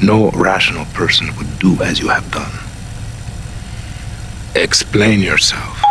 No rational person would do as you have done. Explain yourself.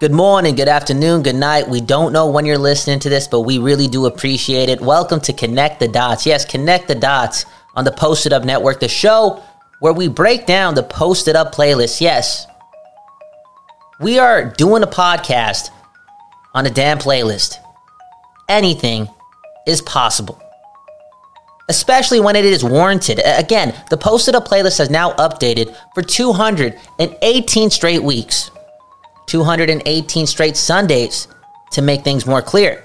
Good morning, good afternoon, good night. We don't know when you're listening to this, but we really do appreciate it. Welcome to Connect the Dots. Yes, Connect the Dots on the Posted Up Network, the show where we break down the Posted Up playlist. Yes, we are doing a podcast on a damn playlist. Anything is possible, especially when it is warranted. Again, the Posted Up playlist has now updated for 218 straight weeks. 218 straight Sundays to make things more clear.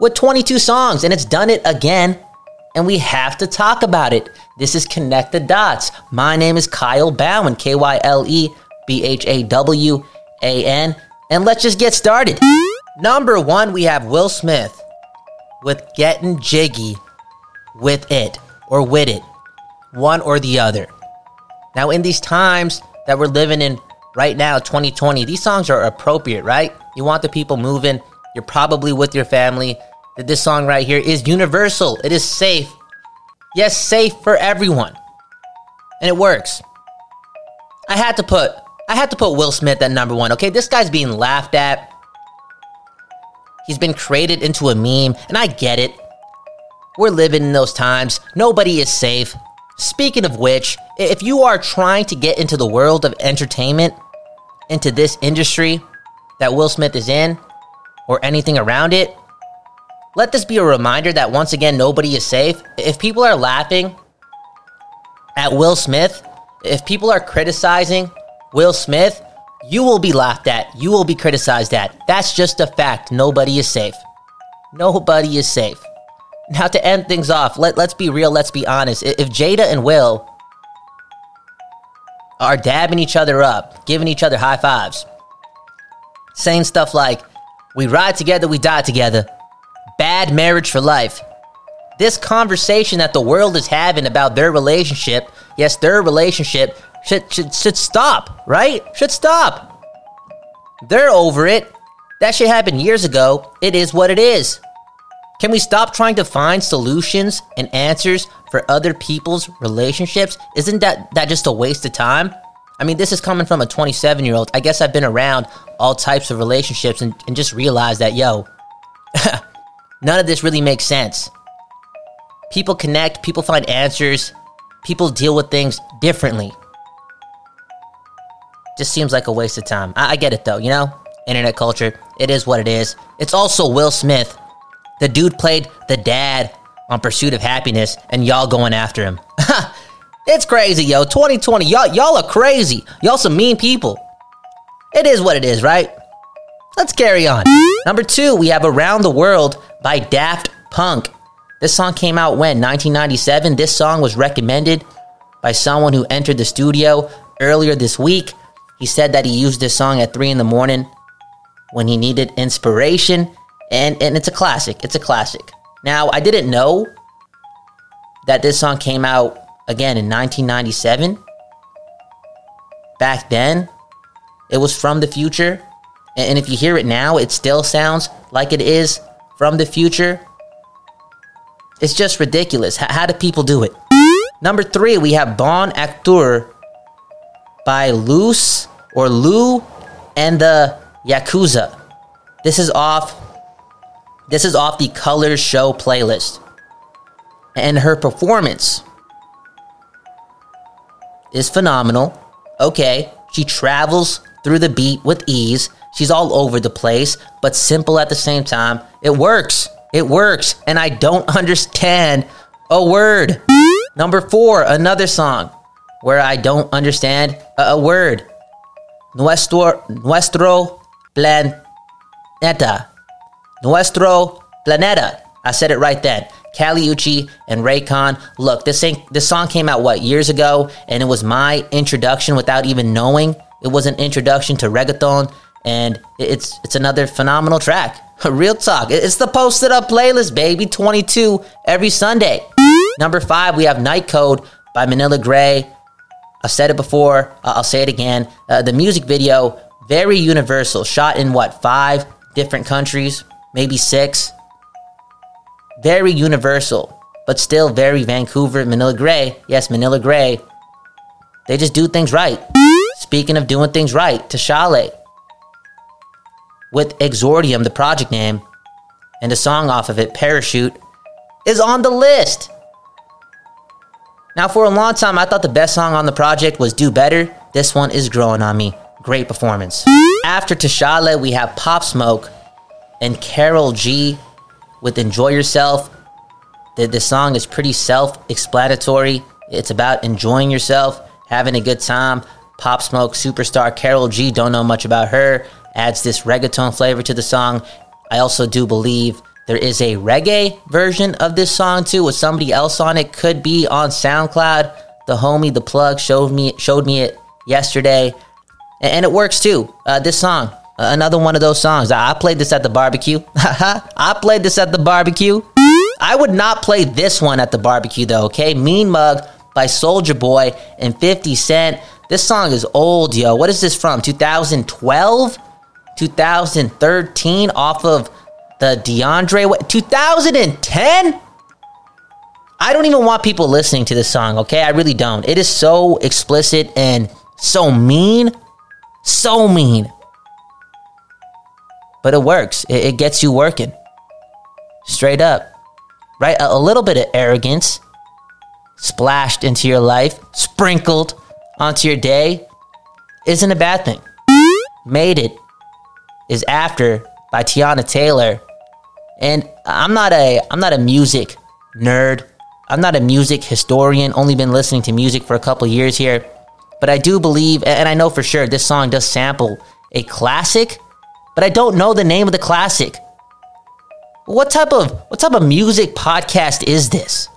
With 22 songs, and it's done it again, and we have to talk about it. This is Connect the Dots. My name is Kyle Bhawan, K Y L E B H A W A N, and let's just get started. Number one, we have Will Smith with Getting Jiggy with It or With It, one or the other. Now, in these times that we're living in right now, 2020, these songs are appropriate, right? You want the people moving. You're probably with your family. This song right here is universal. It is safe. Yes, safe for everyone. And it works. I had to put I had to put Will Smith at number 1. Okay, this guy's being laughed at. He's been created into a meme, and I get it. We're living in those times. Nobody is safe. Speaking of which, if you are trying to get into the world of entertainment, into this industry that Will Smith is in, or anything around it, let this be a reminder that once again, nobody is safe. If people are laughing at Will Smith, if people are criticizing Will Smith, you will be laughed at. You will be criticized at. That's just a fact. Nobody is safe. Nobody is safe. Now, to end things off, let, let's be real, let's be honest. If Jada and Will are dabbing each other up, giving each other high fives, saying stuff like, we ride together, we die together, bad marriage for life. This conversation that the world is having about their relationship, yes, their relationship, should, should, should stop, right? Should stop. They're over it. That shit happened years ago. It is what it is. Can we stop trying to find solutions and answers for other people's relationships? Isn't that, that just a waste of time? I mean, this is coming from a 27 year old. I guess I've been around all types of relationships and, and just realized that, yo, none of this really makes sense. People connect, people find answers, people deal with things differently. Just seems like a waste of time. I, I get it though, you know? Internet culture, it is what it is. It's also Will Smith. The dude played the dad on Pursuit of Happiness, and y'all going after him. it's crazy, yo. 2020, y'all, y'all are crazy. Y'all some mean people. It is what it is, right? Let's carry on. Number two, we have Around the World by Daft Punk. This song came out when? 1997. This song was recommended by someone who entered the studio earlier this week. He said that he used this song at 3 in the morning when he needed inspiration, and, and it's a classic. It's a classic. Now, I didn't know that this song came out again in 1997. Back then, it was from the future. And if you hear it now, it still sounds like it is from the future. It's just ridiculous. How, how do people do it? Number three, we have Bon Acteur by Luce or Lou and the Yakuza. This is off. This is off the Colors Show playlist. And her performance is phenomenal. Okay, she travels through the beat with ease. She's all over the place, but simple at the same time. It works. It works. And I don't understand a word. Number four, another song where I don't understand a, word. Nuestro, nuestro planeta. Nuestro planeta. I said it right then. Kali Uchis and Reykon. Look, this thing, this song came out what years ago, and it was my introduction without even knowing it was an introduction to reggaeton, and it's it's another phenomenal track. Real talk. It's the posted up playlist, baby. 22 every Sunday. Number five, we have Night Code by Manila Grey. I've said it before. I'll say it again. Uh, the music video, very universal, shot in what, five, different countries, maybe six. Very universal, but still very Vancouver, Manila Grey. Yes, Manila Grey. They just do things right. Speaking of doing things right, Tashale with Exordium, the project name, and a song off of it, Parachute, is on the list. Now, for a long time, I thought the best song on the project was Do Better. This one is growing on me. Great performance. After Tashale, we have Pop Smoke and Karol G with Enjoy Yourself. The, the song is pretty self explanatory. It's about enjoying yourself, having a good time. Pop Smoke superstar Karol G, don't know much about her, adds this reggaeton flavor to the song. I also do believe there is a reggae version of this song too with somebody else on it. Could be on SoundCloud. The homie, the plug, showed me showed me it yesterday, and, it works too. Uh, this song, uh, another one of those songs. I played this at the barbecue. I played this at the barbecue. I would not play this one at the barbecue though. Okay, Mean Mug by Soulja Boy and 50 Cent. This song is old, yo. What is this from? 2012? 2013 off of the DeAndre 2010? I don't even want people listening to this song, okay? I really don't. It is so explicit and so mean. So mean. But it works. It, it gets you working. Straight up. Right? A, a little bit of arrogance splashed into your life, sprinkled onto your day, isn't a bad thing. Made it is After by Teyana Taylor. And I'm not a I'm not a music nerd. I'm not a music historian, only been listening to music for a couple years here. But I do believe and I know for sure this song does sample a classic, but I don't know the name of the classic. What type of what type of music podcast is this?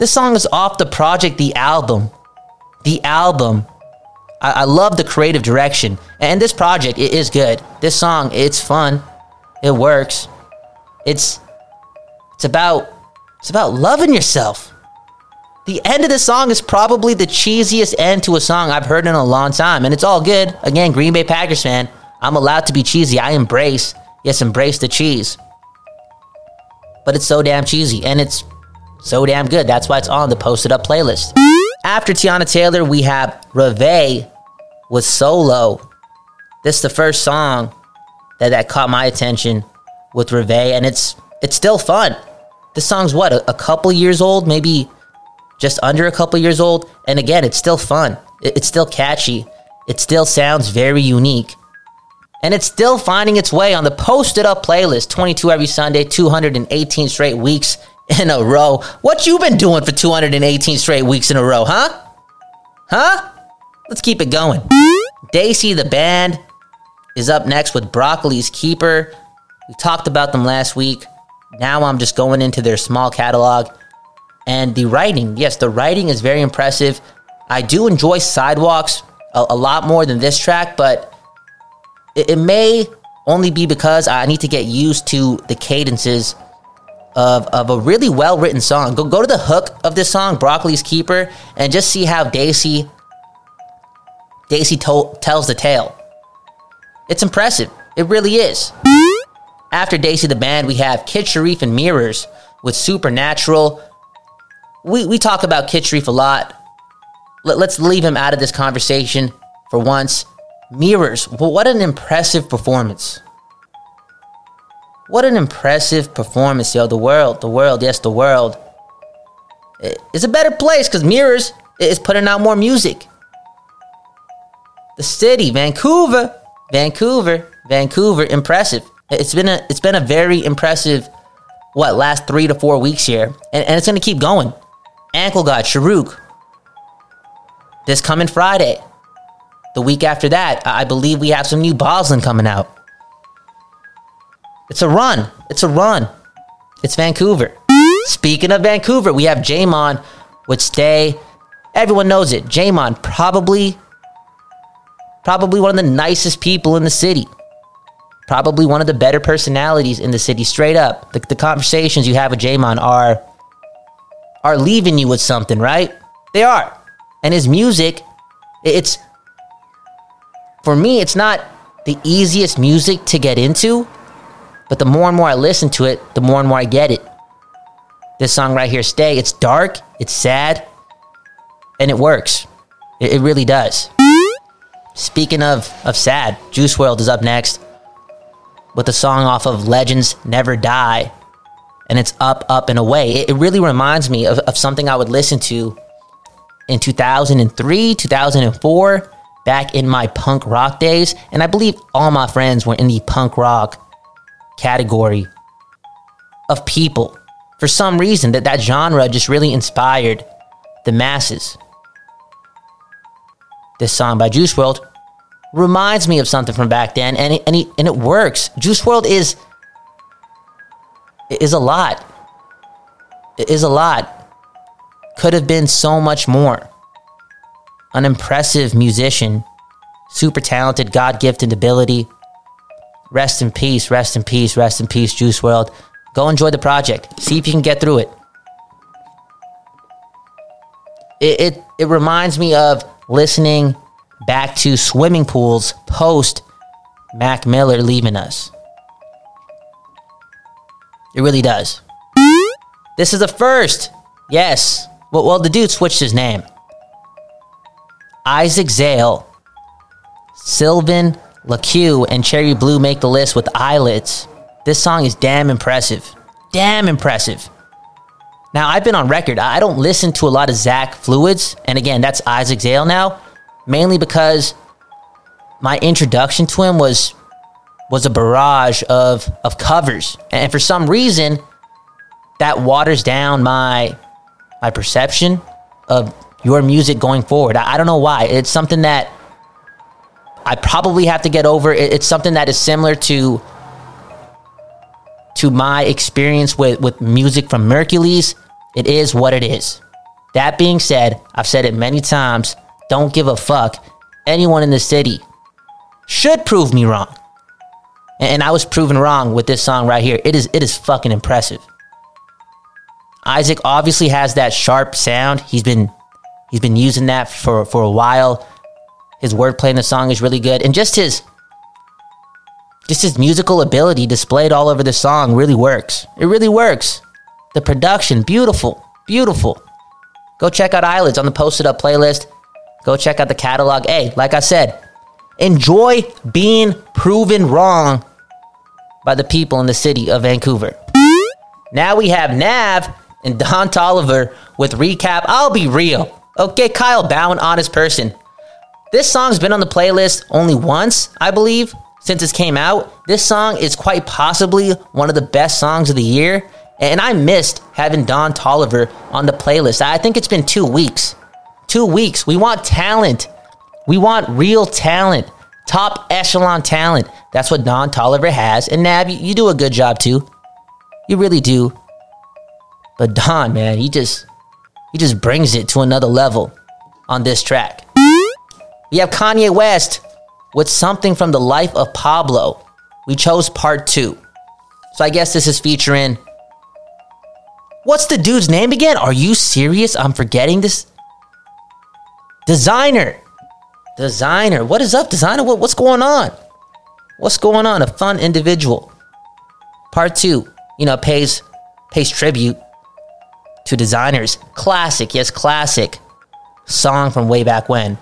This song is off the project The Album. The Album I, I love the creative direction, and this project it is good. This song it's fun, it works. It's it's about it's about loving yourself. The end of the song is probably the cheesiest end to a song I've heard in a long time, and it's all good. Again, Green Bay Packers fan, I'm allowed to be cheesy. I embrace, yes, embrace the cheese. But it's so damn cheesy, and it's so damn good. That's why it's on the posted up playlist. After Teyana Taylor, we have Reve with Solo. This is the first song that, that caught my attention with Reve, and it's it's still fun. This song's what, a, a couple years old, maybe just under a couple years old, and again, it's still fun. It, it's still catchy. It still sounds very unique. And it's still finding its way on the posted up playlist 22 every Sunday, 218 straight weeks in a row. What you been doing for 218 straight weeks in a row, huh? Huh? Let's keep it going. Daisy the band is up next with Broccoli's Keeper. We talked about them last week. Now I'm just going into their small catalog. And the writing, yes, the writing is very impressive. I do enjoy Sidewalks a, a lot more than this track, but it, it may only be because I need to get used to the cadences of, of a really well written song. Go go to the hook of this song, Broccoli's Keeper, and just see how Daisy Daisy to- tells the tale. It's impressive. It really is. After Daisy the band, we have Kid Sharif and Mirrors with Supernatural. We, we talk about Kid Sharif a lot. Let, let's leave him out of this conversation for once. Mirrors, what an impressive performance. What an impressive performance, yo. The world, the world, yes, the world It's a better place because Mirrors is putting out more music. The city, Vancouver, Vancouver, Vancouver, impressive. It's been a it's been a very impressive what last three to four weeks here, and, and it's gonna keep going. Ankle God, Sharuk. This coming Friday. The week after that, I believe we have some new Boslen coming out. It's a run. It's a run. It's Vancouver. Speaking of Vancouver, we have Jamon with Stay. Everyone knows it. Jamon probably Probably one of the nicest people in the city. Probably one of the better personalities in the city, straight up. The, the conversations you have with Jamon are are leaving you with something, right? They are. And his music, it's for me, it's not the easiest music to get into, but the more and more I listen to it, the more and more I get it. This song right here, Stay, it's dark, it's sad, and it works. It, it really does. Speaking of, of sad, Juice WRLD is up next with a song off of Legends Never Die. And it's up, up, and away. It, it really reminds me of, of something I would listen to in 2003, 2004, back in my punk rock days. And I believe all my friends were in the punk rock category of people. For some reason, that, that genre just really inspired the masses. This song by Juice WRLD reminds me of something from back then, and it, and, he, and it works. Juice WRLD is is a lot. It is a lot. Could have been so much more. An impressive musician, super talented, God gifted ability. Rest in peace, rest in peace, rest in peace, Juice WRLD. Go enjoy the project. See if you can get through it. It, it, it reminds me of listening back to swimming pools post Mac Miller leaving us. It really does. This is the first. Yes. Well, well, the dude switched his name. Isaac Zale, Sylvan LaCue, and Cherry Blue make the list with eyelids. This song is damn impressive. Damn impressive. Now, I've been on record. I don't listen to a lot of Zach Fluids. And again, that's Isaac Zale now mainly because my introduction to him was was a barrage of of covers, and for some reason, that waters down my my perception of your music going forward. I, I don't know why. It's something that I probably have to get over. It, it's something that is similar to to my experience with with music from Merkules. It is what it is. That being said, I've said it many times don't give a fuck. Anyone in the city should prove me wrong. And I was proven wrong with this song right here. It is it is fucking impressive. Isaac obviously has that sharp sound. He's been he's been using that for for a while. His wordplay in the song is really good, and just his just his musical ability displayed all over the song really works. It really works. The production, beautiful, beautiful. Go check out Eyelids on the posted up playlist. Go check out the catalog. Hey, like I said, enjoy being proven wrong by the people in the city of Vancouver. Now we have Nav and Don Toliver with recap. I'll be real. Okay, Kyle Bhawan, honest person. This song's been on the playlist only once, I believe, since it came out. This song is quite possibly one of the best songs of the year, and I missed having Don Toliver on the playlist. I think it's been two weeks two weeks. We want talent. We want real talent, top echelon talent. That's what Don Toliver has. And Nav, you, you do a good job too. You really do. But Don, man, he just he just brings it to another level on this track. We have Kanye West with something from the life of Pablo. We chose part two. So I guess this is featuring. What's the dude's name again? Are you serious? I'm forgetting this. Desiigner. Designer. What is up, Desiigner? What, what's going on? What's going on? A fun individual. Part two, you know, pays pays tribute to designers. Classic, yes, classic song from way back when.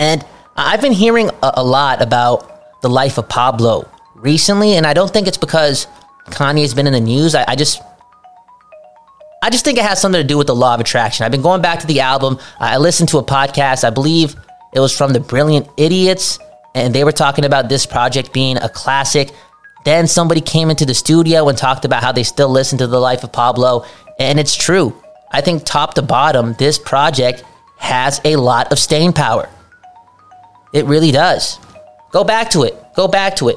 And I've been hearing a, a lot about the life of Pablo recently, and I don't think it's because Kanye's been in the news. I, I just I just think it has something to do with the law of attraction. I've been going back to the album. I listened to a podcast. I believe it was from the Brilliant Idiots, and they were talking about this project being a classic. Then somebody came into the studio and talked about how they still listen to The Life of Pablo, and it's true. I think top to bottom, this project has a lot of staying power. It really does. Go back to it. Go back to it.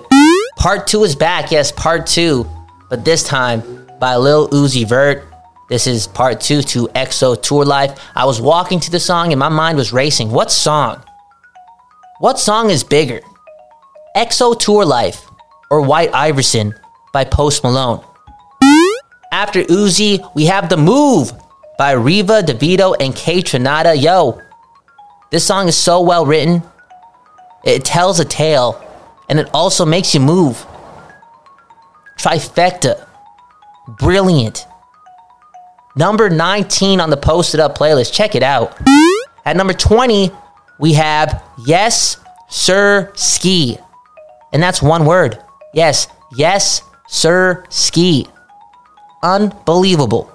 Part two is back. Yes, part two, but this time by Lil Uzi Vert this is part two to XO Tour Llif3. I was walking to the song and my mind was racing. What song? What song is bigger? XO Tour Llif3 or White Iverson by Post Malone? After Uzi, we have The Move by Riva DeVito and Kaytranada. Yo, this song is so well written. It tells a tale and it also makes you move. Trifecta. Brilliant. Number 19 on the posted up playlist. Check it out. At number 20, we have Yes, Sir Ski. And that's one word. Yes, yes, Sir Ski. Unbelievable.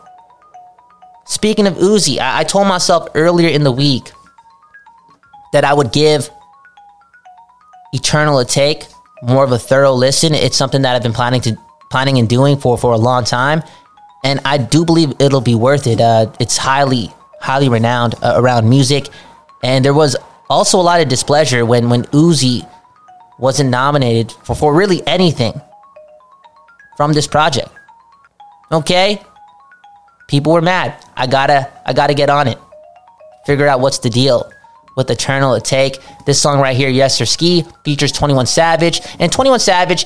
Speaking of Uzi, I, I told myself earlier in the week that I would give Eternal Atake, more of a thorough listen. It's something that I've been planning to planning and doing for for a long time, and I do believe it'll be worth it. Uh, it's highly highly renowned uh, around music, and there was also a lot of displeasure when when Uzi wasn't nominated for for really anything from this project. Okay, people were mad. I gotta I gotta get on it. Figure out what's the deal with Eternal Atake. This song right here, Yessirskiii, features 21 Savage. And 21 Savage,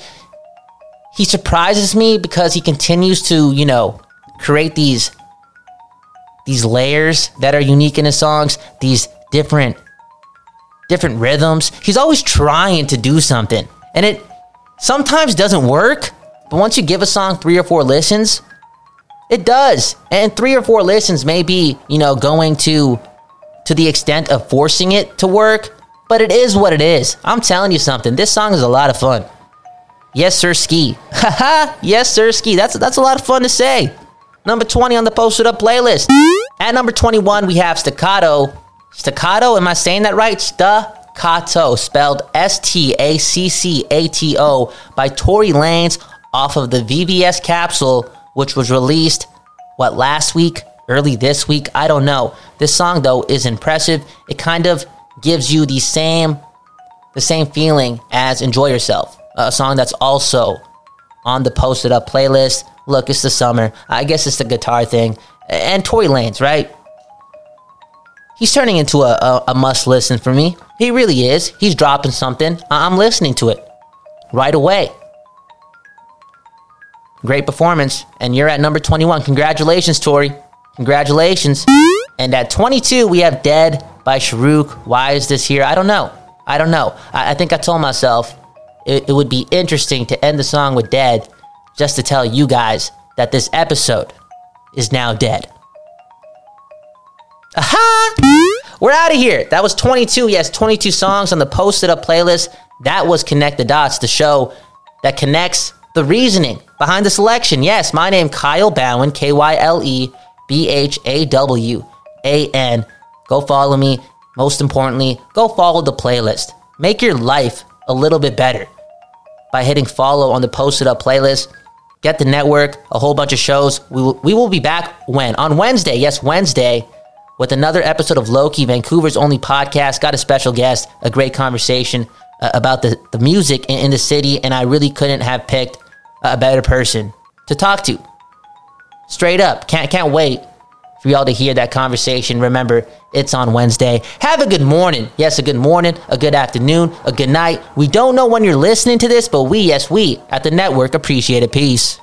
he surprises me because he continues to, you know, create these these layers that are unique in his songs, these different different rhythms. He's always trying to do something. And it sometimes doesn't work, but once you give a song 3 or 4 listens, it does. And 3 or 4 listens may be, you know, going to to the extent of forcing it to work, but it is what it is. I'm telling you something. This song is a lot of fun. Yes, sir, ski. Haha, yes, sir, ski. That's that's a lot of fun to say. Number 20 on the posted up playlist. At number 21, we have Staccato. Staccato, am I saying that right? Staccato, spelled S T A C C A T O, by Tory Lanez off of the VVS capsule, which was released, what, last week? Early this week? I don't know. This song, though, is impressive. It kind of gives you the same the same feeling as Enjoy Yourself, a song that's also on the posted up playlist. Look, it's the summer. I guess it's the guitar thing. And Tory Lanez, right? He's turning into a, a, a must listen for me. He really is. He's dropping something. I'm listening to it right away. Great performance. And you're at number 21. Congratulations, Tory. Congratulations. And at 22, we have Dead by Sharuk. Why is this here? I don't know. I don't know. I, I think I told myself it, it would be interesting to end the song with Dead just to tell you guys that this episode is now dead. Aha! We're out of here. That was 22. Yes, 22 songs on the posted up playlist. That was Connect the Dots, the show that connects the reasoning behind the selection. Yes, my name Kyle Bhawan, K Y L E B H A W A N. Go follow me. Most importantly, go follow the playlist. Make your life a little bit better by hitting follow on the posted up playlist. Get the network, a whole bunch of shows. We will, we will be back when? On Wednesday. Yes, Wednesday with another episode of Loki, Vancouver's only podcast. Got a special guest, a great conversation uh, about the, the music in, in the city, and I really couldn't have picked a better person to talk to. Straight up, can't can't wait for y'all to hear that conversation. Remember, it's on Wednesday. Have a good morning. Yes, a good morning, a good afternoon, a good night. We don't know when you're listening to this, but we, yes, we at the network appreciate it. Peace.